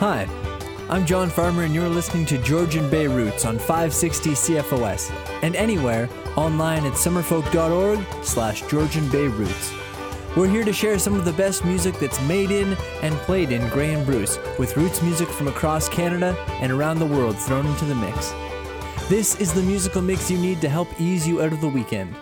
Hi, I'm John Farmer, and you're listening to Georgian Bay Roots on 560 CFOS and anywhere online at summerfolk.org slash Georgian Bay Roots. We're here to share some of the best music that's made in and played in Grey and Bruce, with roots music from across Canada and around the world thrown into the mix. This is the musical mix you need to help ease you out of the weekend.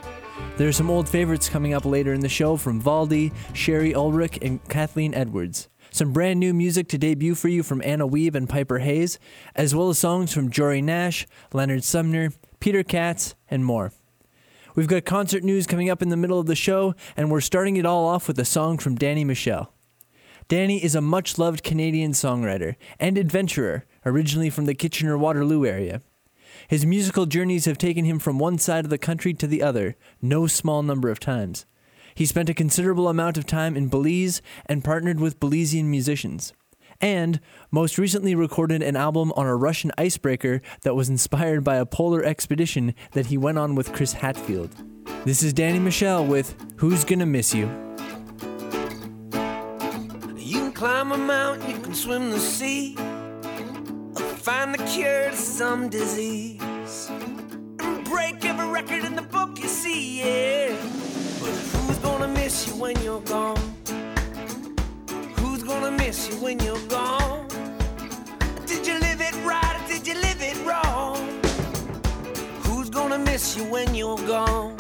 There are some old favorites coming up later in the show from Valdy, Shari Ulrich, and Kathleen Edwards. Some brand new music to debut for you from Anna Weave and Piper Hayes, as well as songs from Jory Nash, Leonard Sumner, Peter Katz, and more. We've got concert news coming up in the middle of the show, and we're starting it all off with a song from Danny Michel. Danny is a much loved Canadian songwriter and adventurer, originally from the Kitchener Waterloo area. His musical journeys have taken him from one side of the country to the other, no small number of times. He spent a considerable amount of time in Belize and partnered with Belizean musicians. And most recently recorded an album on a Russian icebreaker that was inspired by a polar expedition that he went on with Chris Hadfield. This is Danny Michel with Who's Gonna Miss You? You can climb a mountain, you can swim the sea, find the cure to some disease, break every record in the book you see, yeah. Who's gonna miss you when you're gone? Who's gonna miss you when you're gone? Did you live it right or did you live it wrong? Who's gonna miss you when you're gone?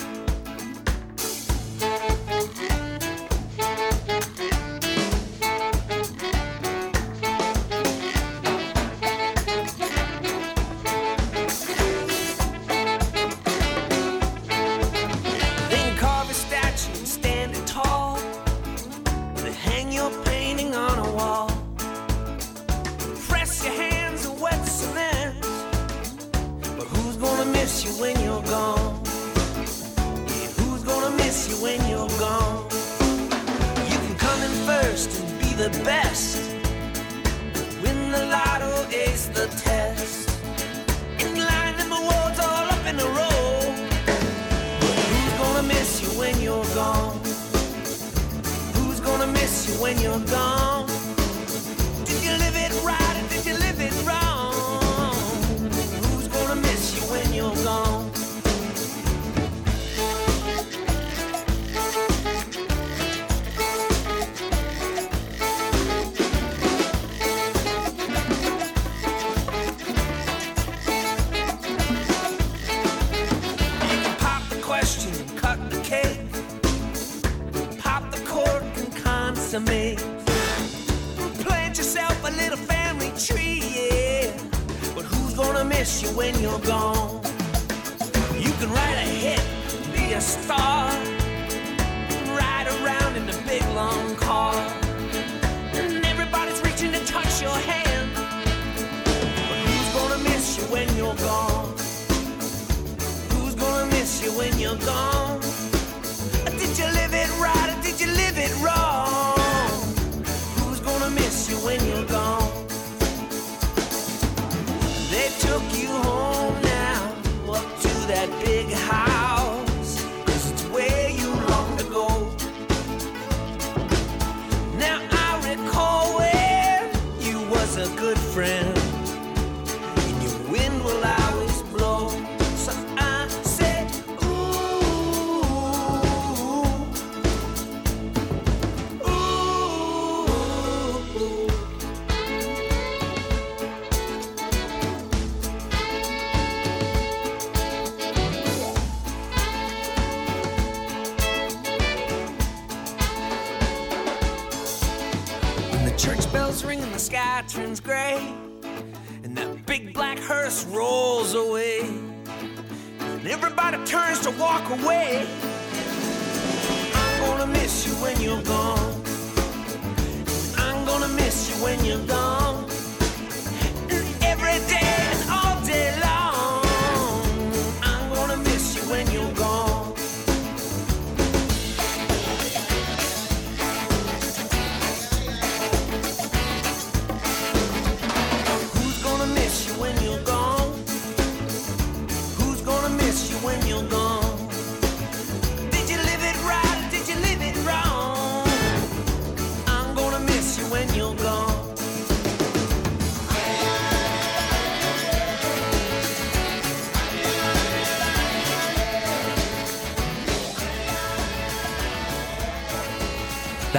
Big house,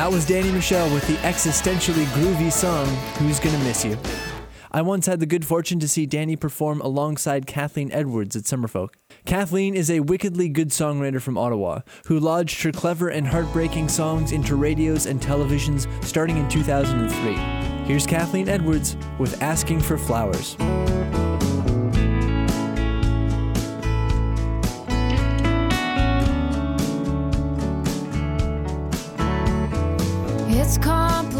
That was Danny Michel with the existentially groovy song, Who's Gonna Miss You? I once had the good fortune to see Danny perform alongside Kathleen Edwards at Summerfolk. Kathleen is a wickedly good songwriter from Ottawa, who lodged her clever and heartbreaking songs into radios and televisions starting in 2003. Here's Kathleen Edwards with Asking for Flowers. It's complicated.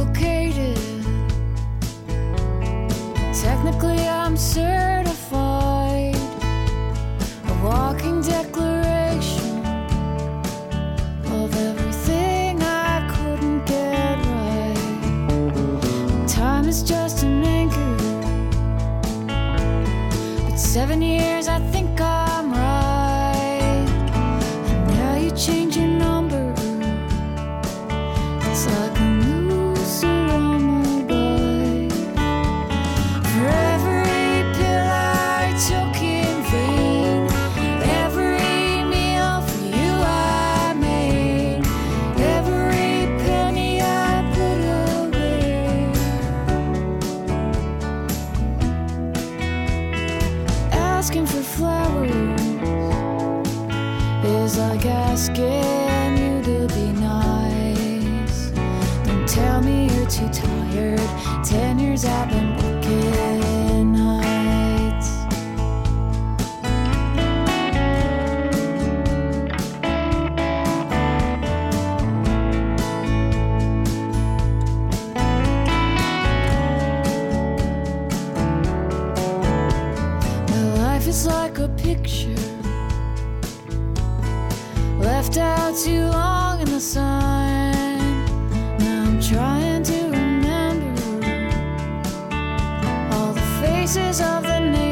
faces of the nation.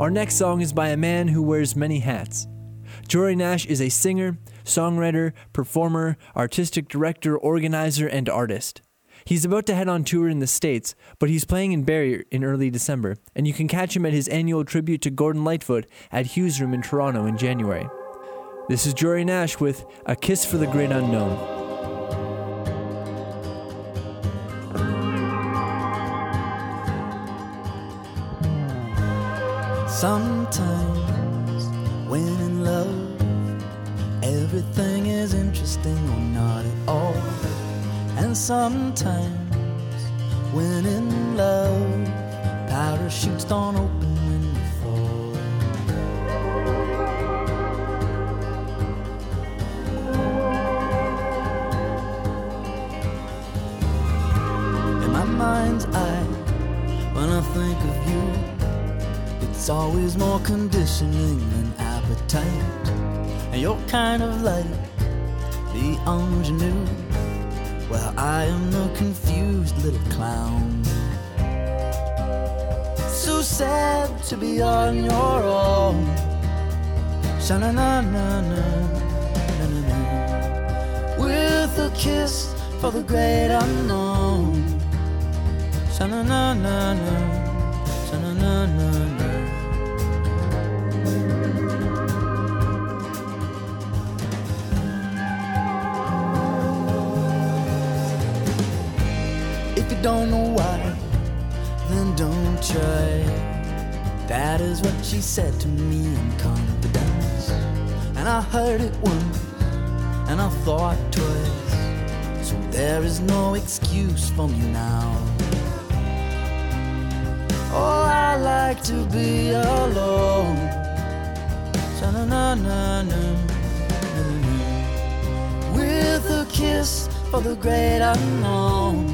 Our next song is by a man who wears many hats. Jory Nash is a singer, songwriter, performer, artistic director, organizer, and artist. He's about to head on tour in the States, but he's playing in Barrie in early December, and you can catch him at his annual tribute to Gordon Lightfoot at Hugh's Room in Toronto in January. This is Jory Nash with A Kiss for the Great Unknown. Sometimes, when in love, everything is interesting or not at all. And sometimes, when in love, parachutes don't open when you fall. In my mind's eye, when I think of you, it's always more conditioning than appetite. And you're kind of like the ingenue. Well, I am the confused little clown. So sad to be on your own. Sha-na-na-na-na, na-na-na. With a kiss for the great unknown. Sha-na-na-na-na, sha-na-na-na-na. Don't know why, then don't try. That is what she said to me in confidence. And I heard it once, and I thought twice. So there is no excuse for me now. Oh, I like to be alone. With a kiss for the great unknown.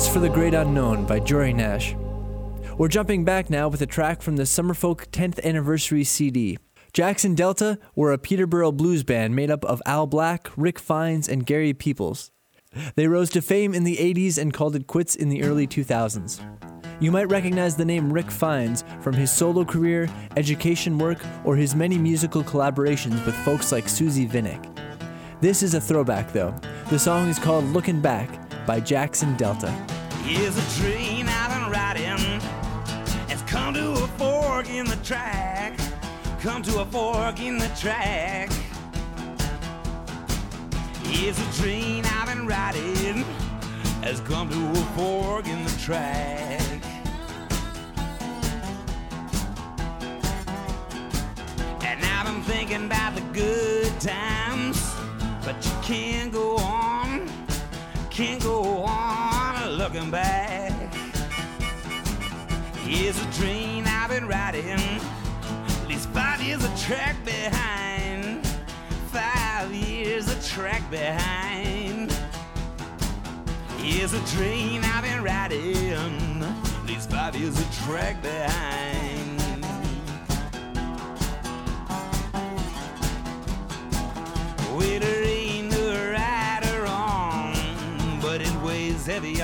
Kiss for the Great Unknown by Jory Nash. We're jumping back now with a track from the Summerfolk 10th Anniversary CD. Jackson Delta were a Peterborough blues band made up of Al Black, Rick Fines, and Gary Peoples. They rose to fame in the 80s and called it quits in the early 2000s. You might recognize the name Rick Fines from his solo career, education work, or his many musical collaborations with folks like Suzie Vinnick. This is a throwback, though. The song is called Looking Back by Jackson Delta. Here's a riding. It's come to a fork in the track. Come to a fork in the track. Here's a riding. Has come to a fork in the track. And I've been thinking about the good times. But you can't go on, can't go on looking back. Here's a train I've been riding, at least five years of track behind. Five years of track behind. Here's a train I've been riding, at least five years of track behind.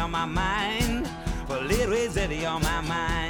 On my mind. Well, it weighs heavy on my mind.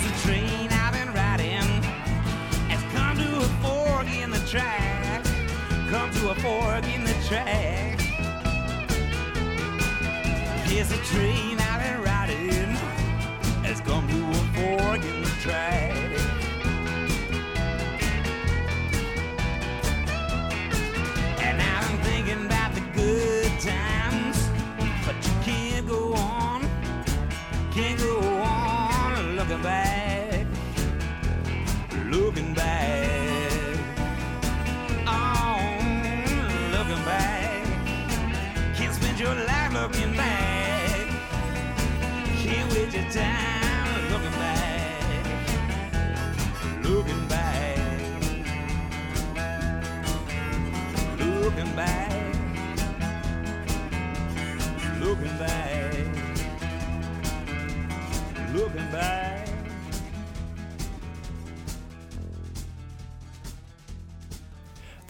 Here's a train I've been riding. It's come to a fork in the track. Come to a fork in the track. A train I've been riding. It's come to a fork in the track.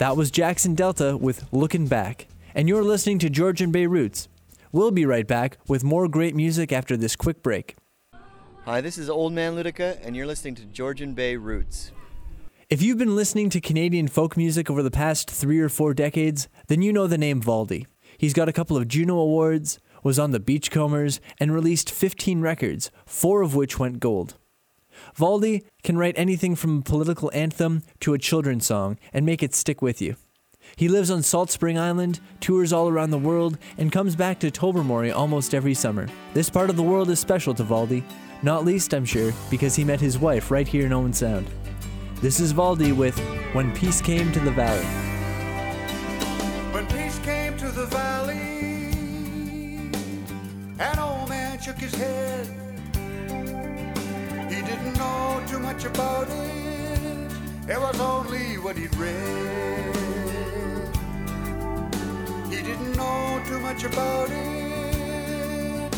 That was Jackson Delta with Looking Back. And you're listening to Georgian Bay Roots. We'll be right back with more great music after this quick break. Hi, this is Old Man Luedecke, and you're listening to Georgian Bay Roots. If you've been listening to Canadian folk music over the past three or four decades, then you know the name Valdy. He's got a couple of Juno Awards, was on the Beachcombers, and released 15 records, four of which went gold. Valdy can write anything from a political anthem to a children's song and make it stick with you. He lives on Salt Spring Island, tours all around the world, and comes back to Tobermory almost every summer. This part of the world is special to Valdy, not least, I'm sure, because he met his wife right here in Owen Sound. This is Valdy with When Peace Came to the Valley. When peace came to the valley, an old man shook his head. Know too much about it. It was only what he'd read. He didn't know too much about it.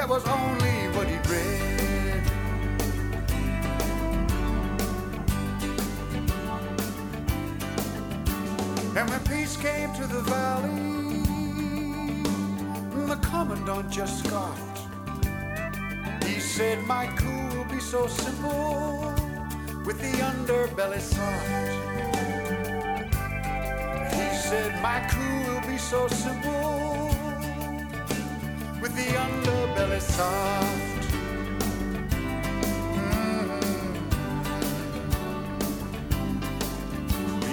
It was only what he'd read. And when peace came to the valley, the commandant just scoffed. He said, My will be so simple with the underbelly soft. He said, My coup will be so simple with the underbelly soft. Mm.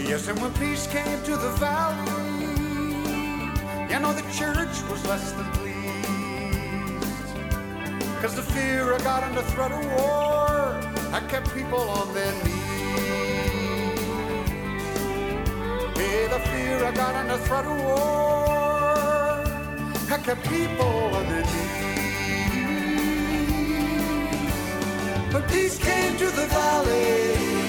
Yes, and when peace came to the valley, you know the church was less than. Cause the fear God and the threat of war had kept people on their knees. Hey, the fear I got the threat of war I kept people on their knees. But peace came to the valley.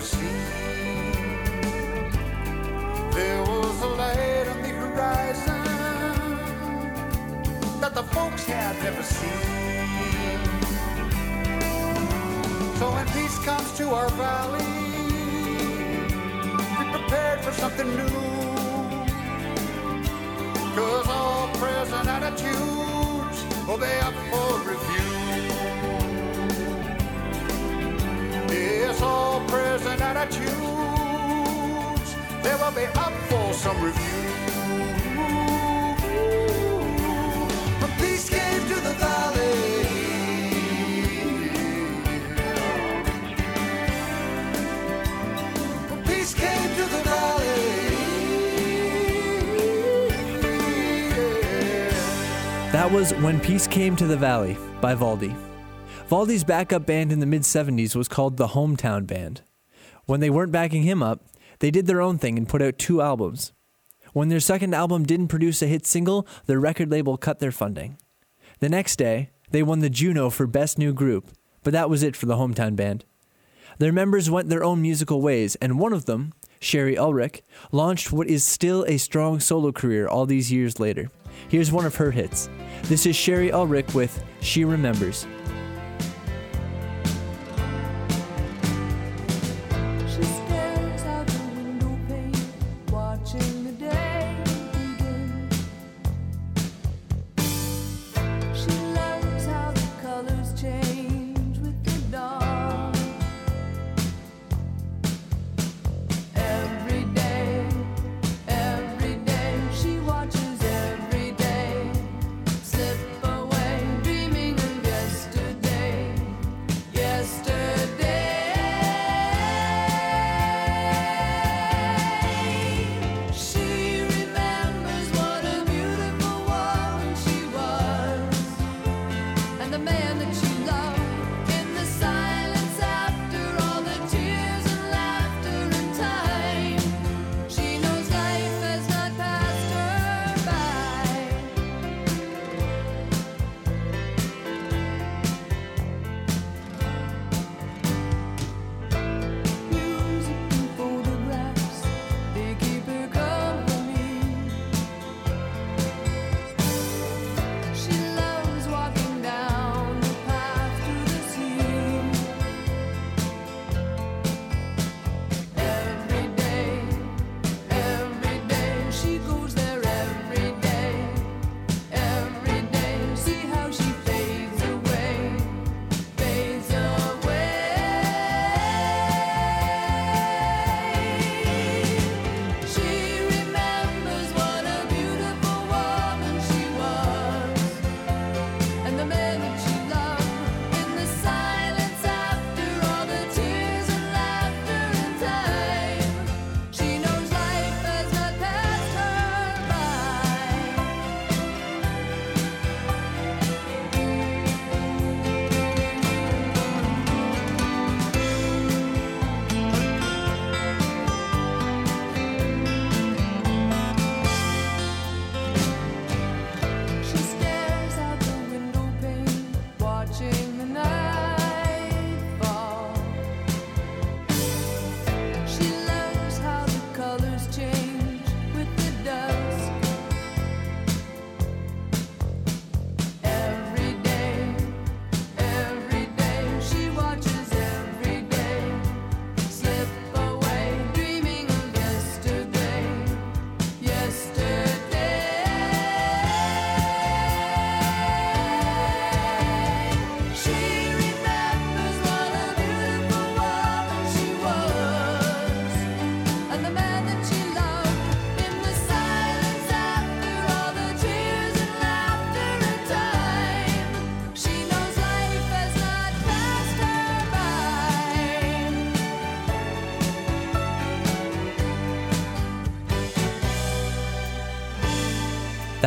Seen. There was a light on the horizon that the folks had never seen. So when peace comes to our valley, be prepared for something new. Some review. Peace to the valley. Peace to the valley. That was When Peace Came to the Valley by Valdy. Valdy's backup band in the mid 70s was called the Hometown Band. When they weren't backing him up, they did their own thing and put out two albums. When their second album didn't produce a hit single, their record label cut their funding. The next day, they won the Juno for Best New Group, but that was it for the Hometown Band. Their members went their own musical ways, and one of them, Shari Ulrich, launched what is still a strong solo career all these years later. Here's one of her hits. This is Shari Ulrich with She Remembers.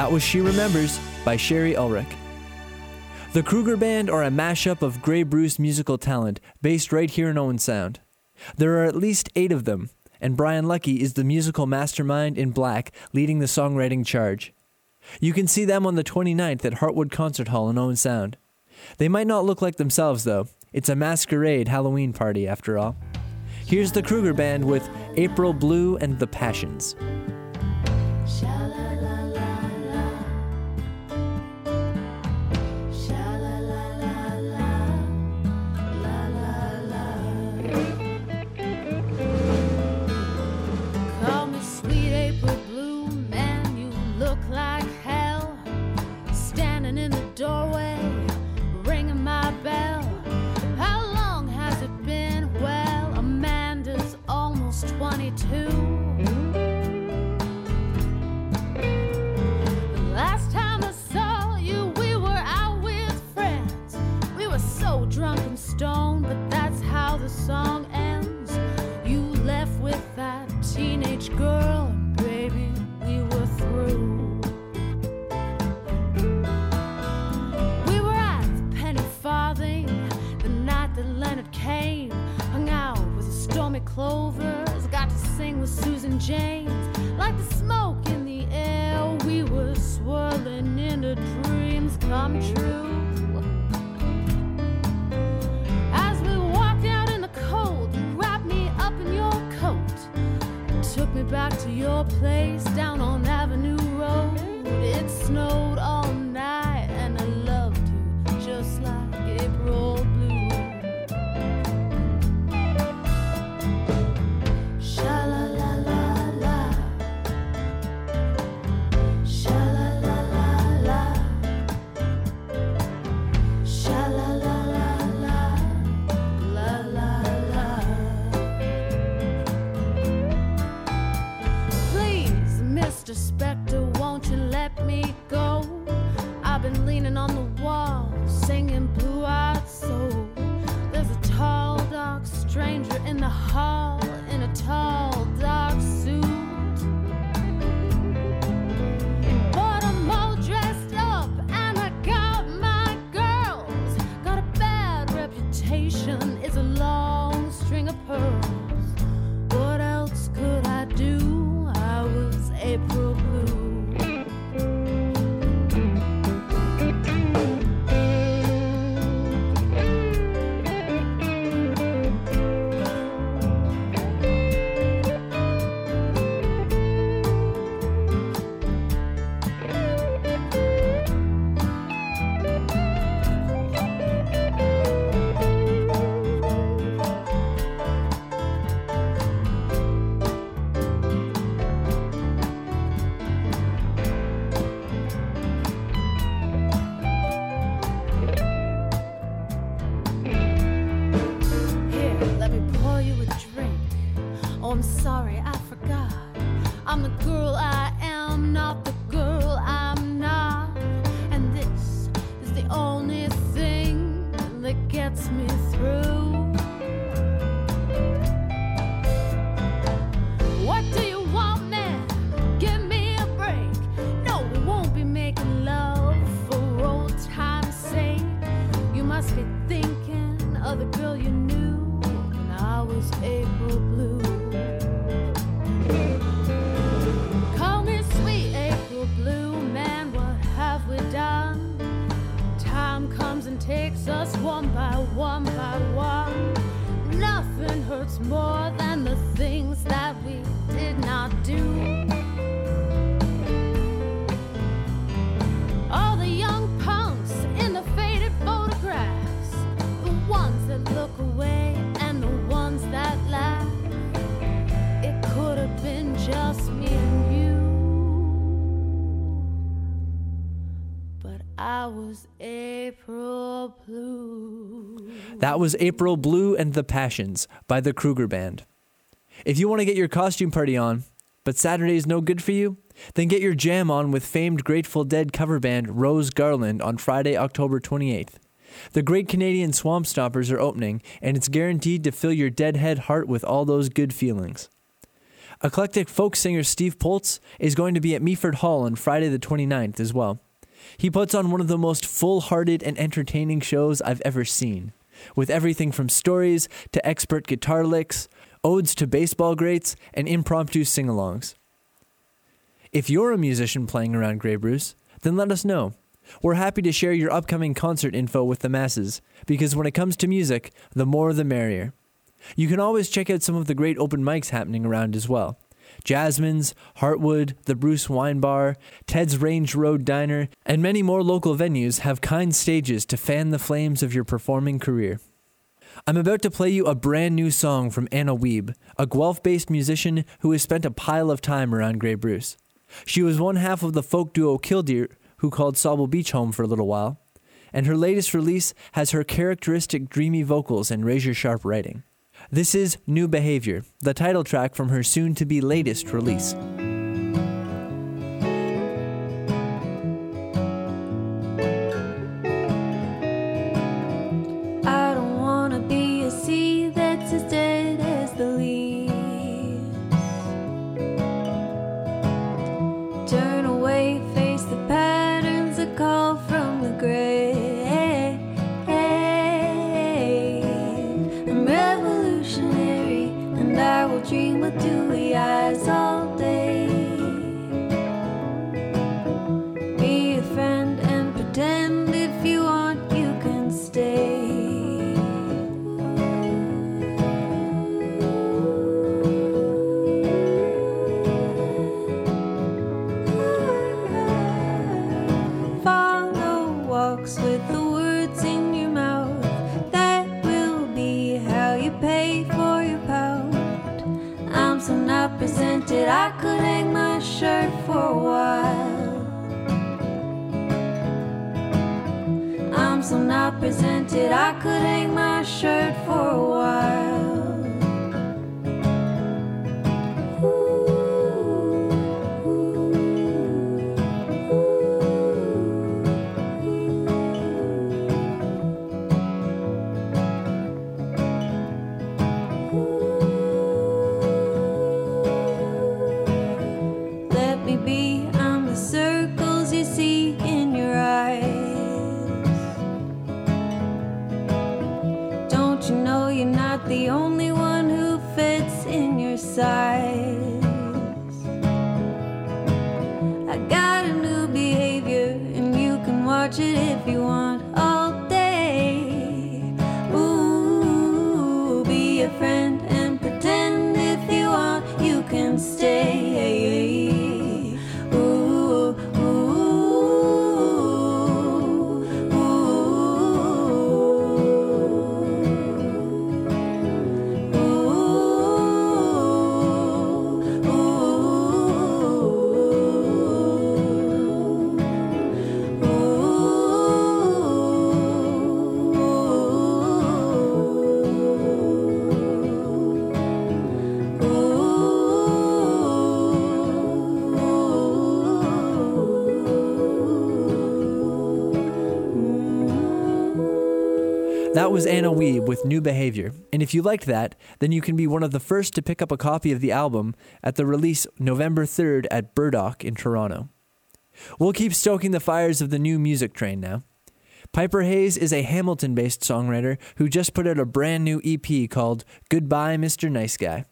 That was She Remembers by Shari Ulrich. The Kruger Band are a mashup of Grey Bruce musical talent based right here in Owen Sound. There are at least eight of them, and Brian Lucky is the musical mastermind in black leading the songwriting charge. You can see them on the 29th at Hartwood Concert Hall in Owen Sound. They might not look like themselves, though. It's a masquerade Halloween party, after all. Here's the Kruger Band with April Blue and the Passions. Back to your place down on Won't takes us one by one by one. Nothing hurts more than the things that we did not do. All the young punks in the faded photographs, the ones that look away and the ones that laugh. It could have been just me and you, but I was April Blue. That was April Blue and the Passions by the Kruger Band. If you want to get your costume party on, but Saturday is no good for you, then get your jam on with famed Grateful Dead cover band Rose Garland on Friday, October 28th. The Great Canadian Swamp Stompers are opening, and it's guaranteed to fill your deadhead heart with all those good feelings. Eclectic folk singer Steve Poltz is going to be at Meaford Hall on Friday the 29th as well. He puts on one of the most full hearted and entertaining shows I've ever seen, with everything from stories to expert guitar licks, odes to baseball greats, and impromptu sing alongs. If you're a musician playing around Grey Bruce, then let us know. We're happy to share your upcoming concert info with the masses, because when it comes to music, the more the merrier. You can always check out some of the great open mics happening around as well. Jasmine's, Heartwood, the Bruce Wine Bar, Ted's Range Road Diner, and many more local venues have kind stages to fan the flames of your performing career. I'm about to play you a brand new song from Anna Wiebe, a Guelph based musician who has spent a pile of time around Grey Bruce. She was one half of the folk duo Killdeer, who called Sauble Beach home for a little while, and her latest release has her characteristic dreamy vocals and razor sharp writing. This is New Behavior, the title track from her soon to be latest release. Watch it if you want with New Behavior. And if you liked that, then you can be one of the first to pick up a copy of the album at the release November 3rd at Burdock in Toronto. We'll keep stoking the fires of the new music train now. Piper Hayes is a Hamilton based songwriter who just put out a brand new EP called Goodbye, Mr. Nice Guy.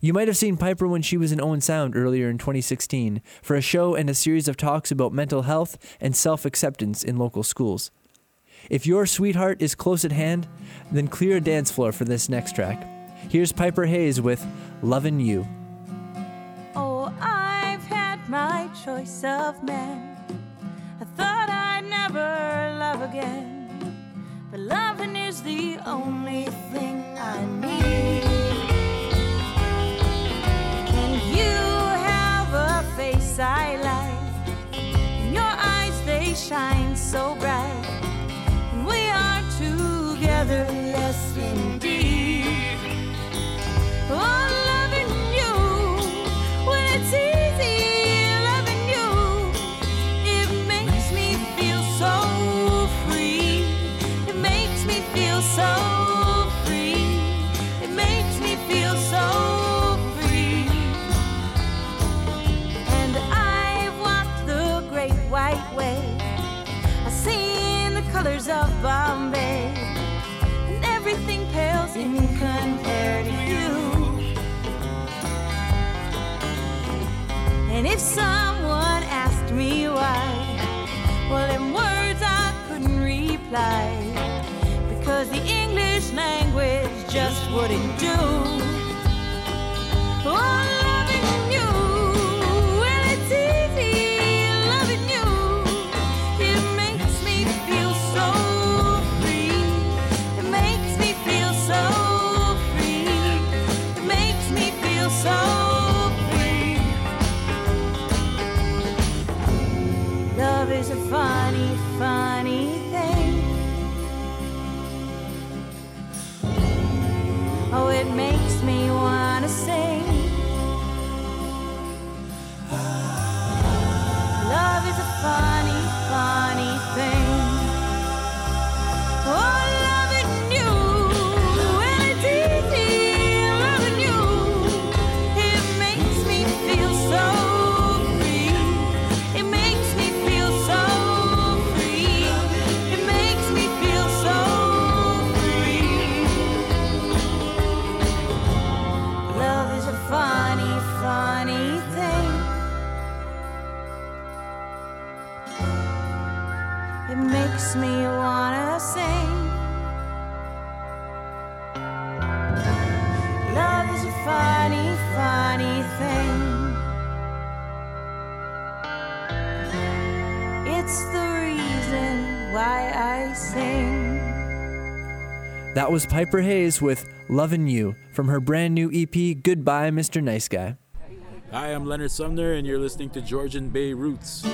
You might have seen Piper when she was in Owen Sound earlier in 2016 for a show and a series of talks about mental health and self acceptance in local schools. If your sweetheart is close at hand, then clear a dance floor for this next track. Here's Piper Hayes with Lovin' You. Oh, I've had my choice of men. I thought I'd never love again. But loving is the only thing I need. And you have a face I like. And your eyes, they shine so bright. nothing compared to you. And if someone asked me why, well, in words I couldn't reply. Because the English language just wouldn't do. Oh, was Piper Hayes with Lovin' You from her brand new EP, Goodbye, Mr. Nice Guy. Hi, I'm Leonard Sumner, and you're listening to Georgian Bay Roots.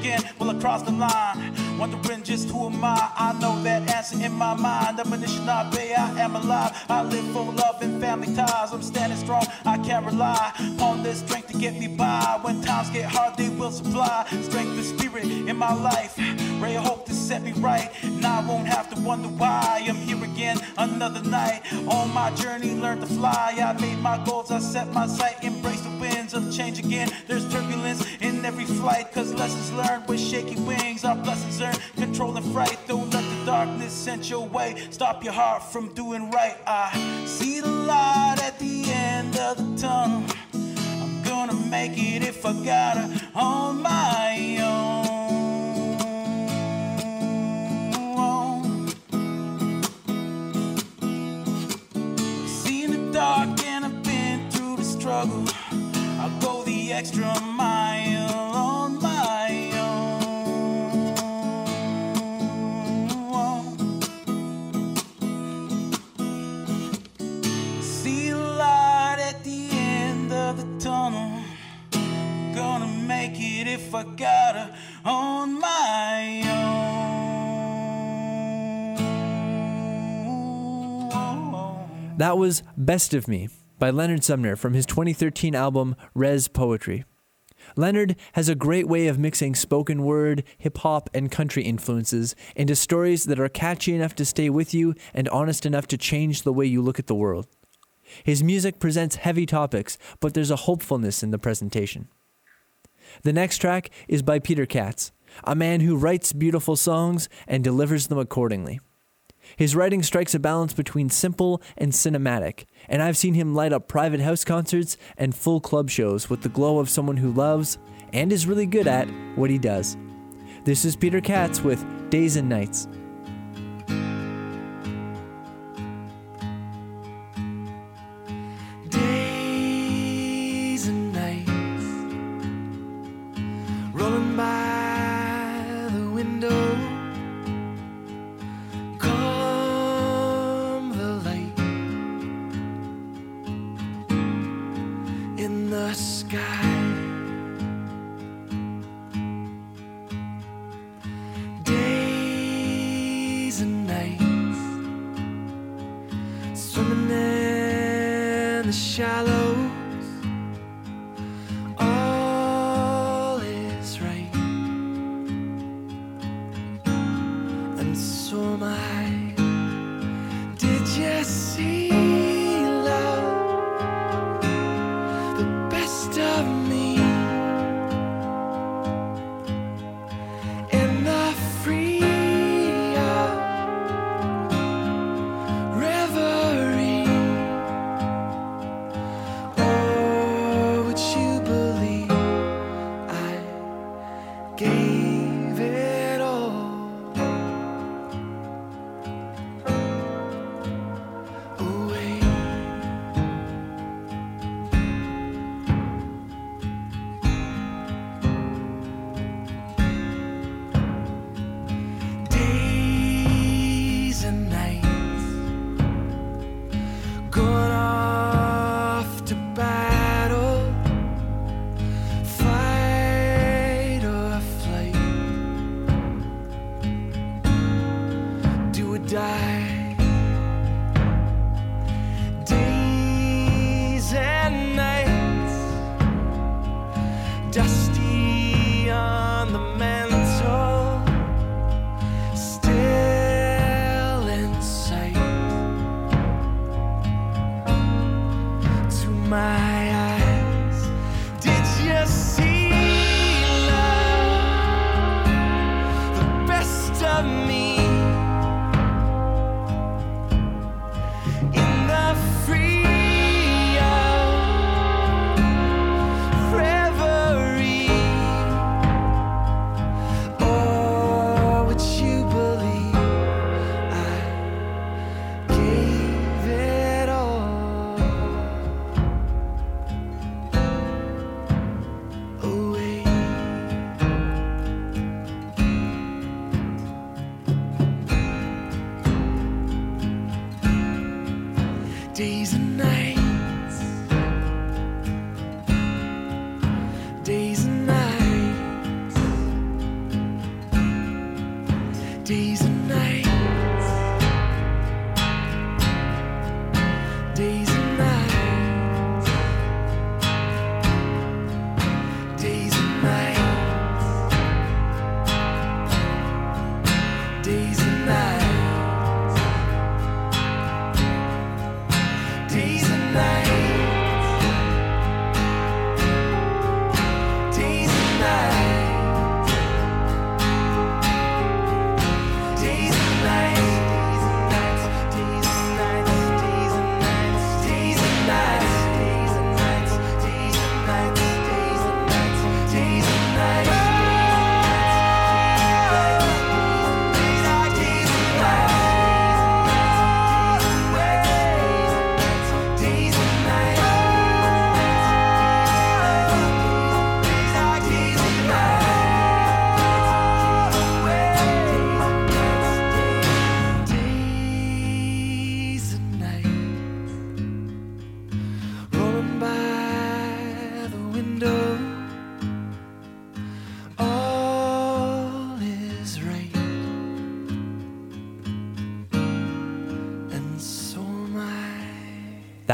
again will I cross the line? Wondering just who am I? I know that answer in my mind. I'm an Anishinaabe, I am alive. I live for love and family ties. I'm standing strong, I can't rely on this strength to get me by. When times get hard, they will supply strength and spirit in my life. Ray of hope to set me right. Now I won't have to wonder why I'm here again another night. On my journey, learn to fly. I made my goals, I set my sight, embrace the of change again. There's turbulence in every flight, cause lessons learned with shaky wings. Our blessings earned, control and fright. Don't let the darkness send your way. Stop your heart from doing right. I see the light at the end of the tunnel. I'm gonna make it if I gotta on my own. Seen the dark and I've seen extra mile on my own. See the light at the end of the tunnel. Gonna make it if I gotta on my own. That was Best of Me by Leonard Sumner from his 2013 album Rez Poetry. Leonard has a great way of mixing spoken word, hip hop, and country influences into stories that are catchy enough to stay with you and honest enough to change the way you look at the world. His music presents heavy topics, but there's a hopefulness in the presentation. The next track is by Peter Katz, a man who writes beautiful songs and delivers them accordingly. His writing strikes a balance between simple and cinematic, and I've seen him light up private house concerts and full club shows with the glow of someone who loves and is really good at what he does. This is Peter Katz with Days and Nights.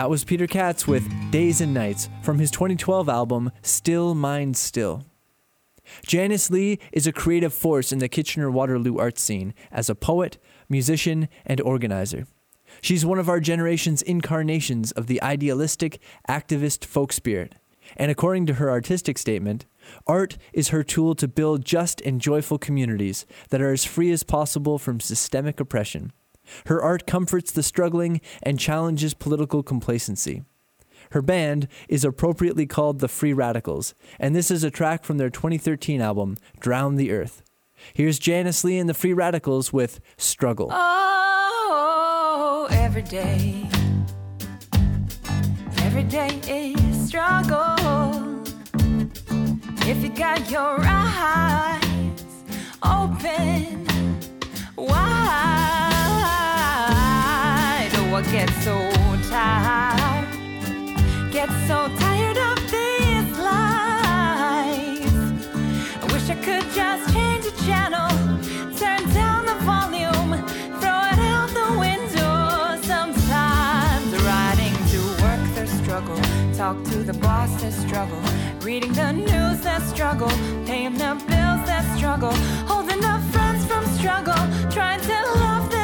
That was Peter Katz with Days and Nights from his 2012 album Still Mind Still. Janice Lee is a creative force in the Kitchener Waterloo art scene as a poet, musician, and organizer. She's one of our generation's incarnations of the idealistic, activist folk spirit. And according to her artistic statement, art is her tool to build just and joyful communities that are as free as possible from systemic oppression. Her art comforts the struggling and challenges political complacency. Her band is appropriately called the Free Radicals, and this is a track from their 2013 album, Drown the Earth. Here's Janice Lee and the Free Radicals with Struggle. Oh, every day, every day is struggle. If you got your eyes open get so tired, get so tired of this life. I wish I could just change the channel, turn down the volume, throw it out the window. Sometimes The riding to work, their struggle, talk to the boss, their struggle, reading the news, their struggle, paying the bills, their struggle, holding up friends from struggle, trying to love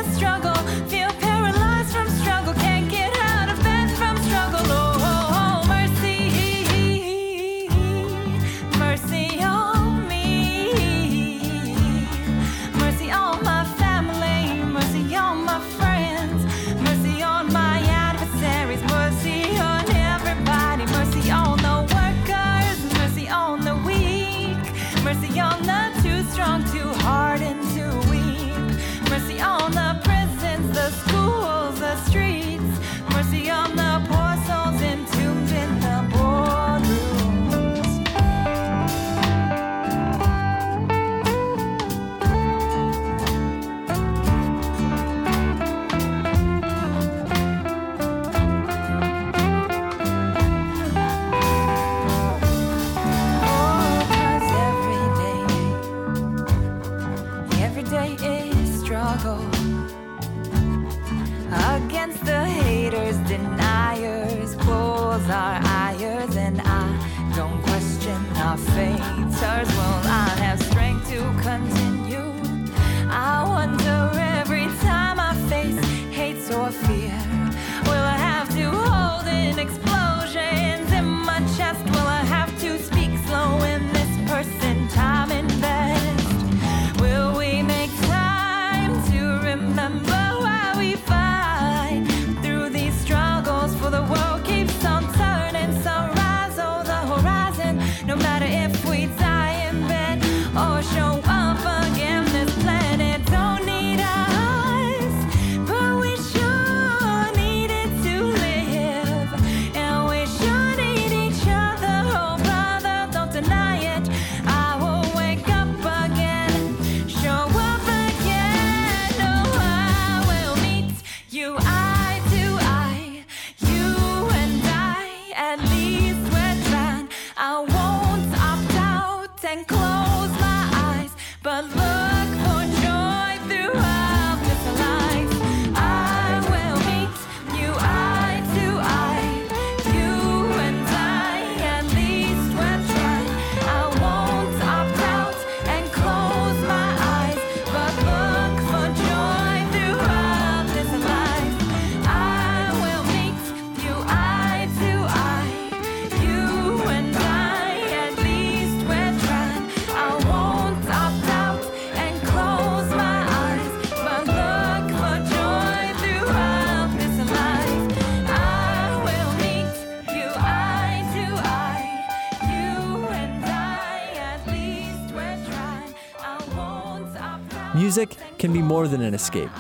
more than an escape,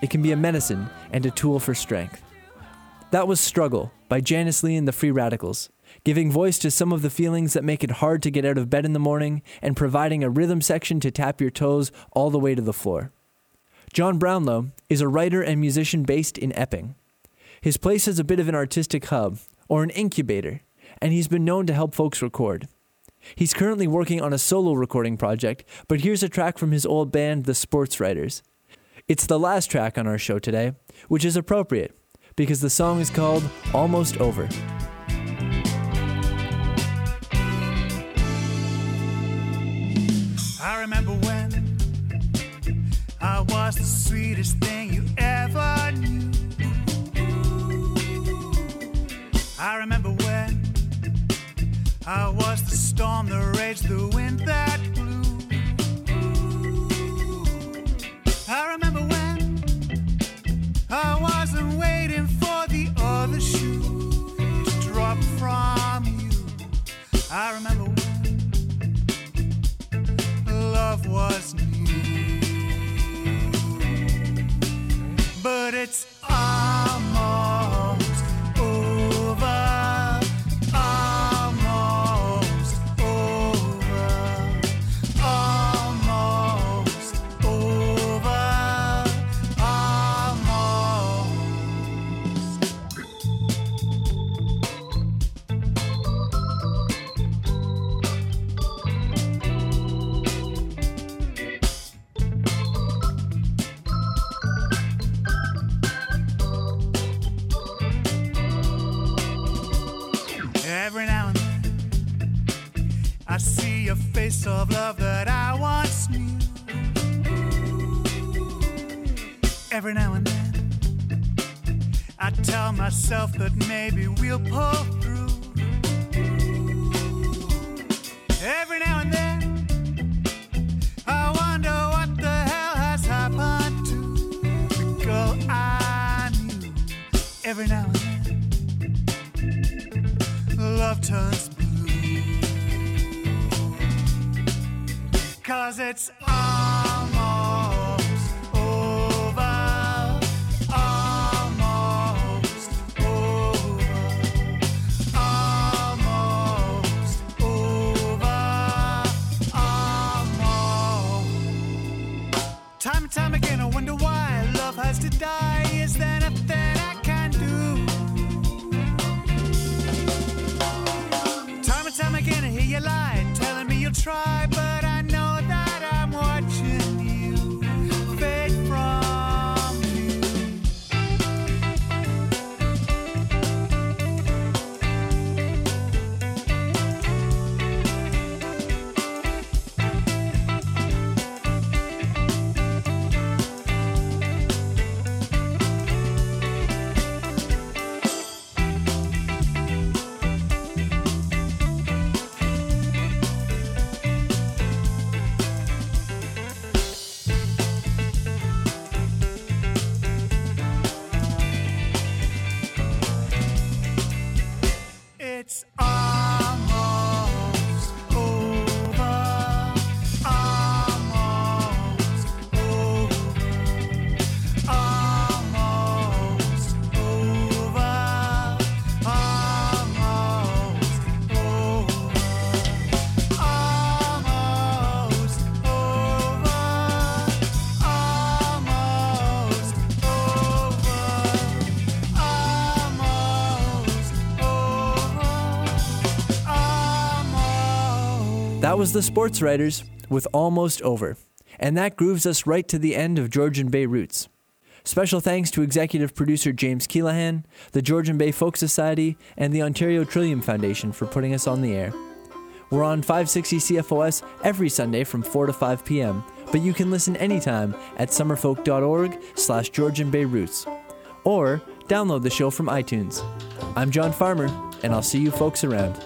it can be a medicine and a tool for strength. That was Struggle by Janice Lee and the Free Radicals, giving voice to some of the feelings that make it hard to get out of bed in the morning and providing a rhythm section to tap your toes all the way to the floor. John Brownlow is a writer and musician based in Epping. His place is a bit of an artistic hub, or an incubator, and he's been known to help folks record. He's currently working on a solo recording project, but here's a track from his old band, The Sports Writers. It's the last track on our show today, which is appropriate because the song is called Almost Over. I remember when I was the sweetest thing you ever knew. I remember when I was the storm, the wind that I wasn't waiting for the other shoe to drop from you. I remember when love was new. But it's almost Every now and then, I tell myself that maybe we'll pull through. Every now and then, I wonder what the hell has happened to the girl I knew. Every now and then love turns blue. Cause it's was the Sports Writers with Almost Over. And that grooves us right to the end of Georgian Bay Roots. Special thanks to executive producer James Keelaghan, the Georgian Bay Folk Society, and the Ontario Trillium Foundation for putting us on the air. We're on 560 CFOS every Sunday from 4 to 5 p.m., but you can listen anytime at summerfolk.org slash Georgian Bay Roots. Or download the show from iTunes. I'm John Farmer, and I'll see you folks around.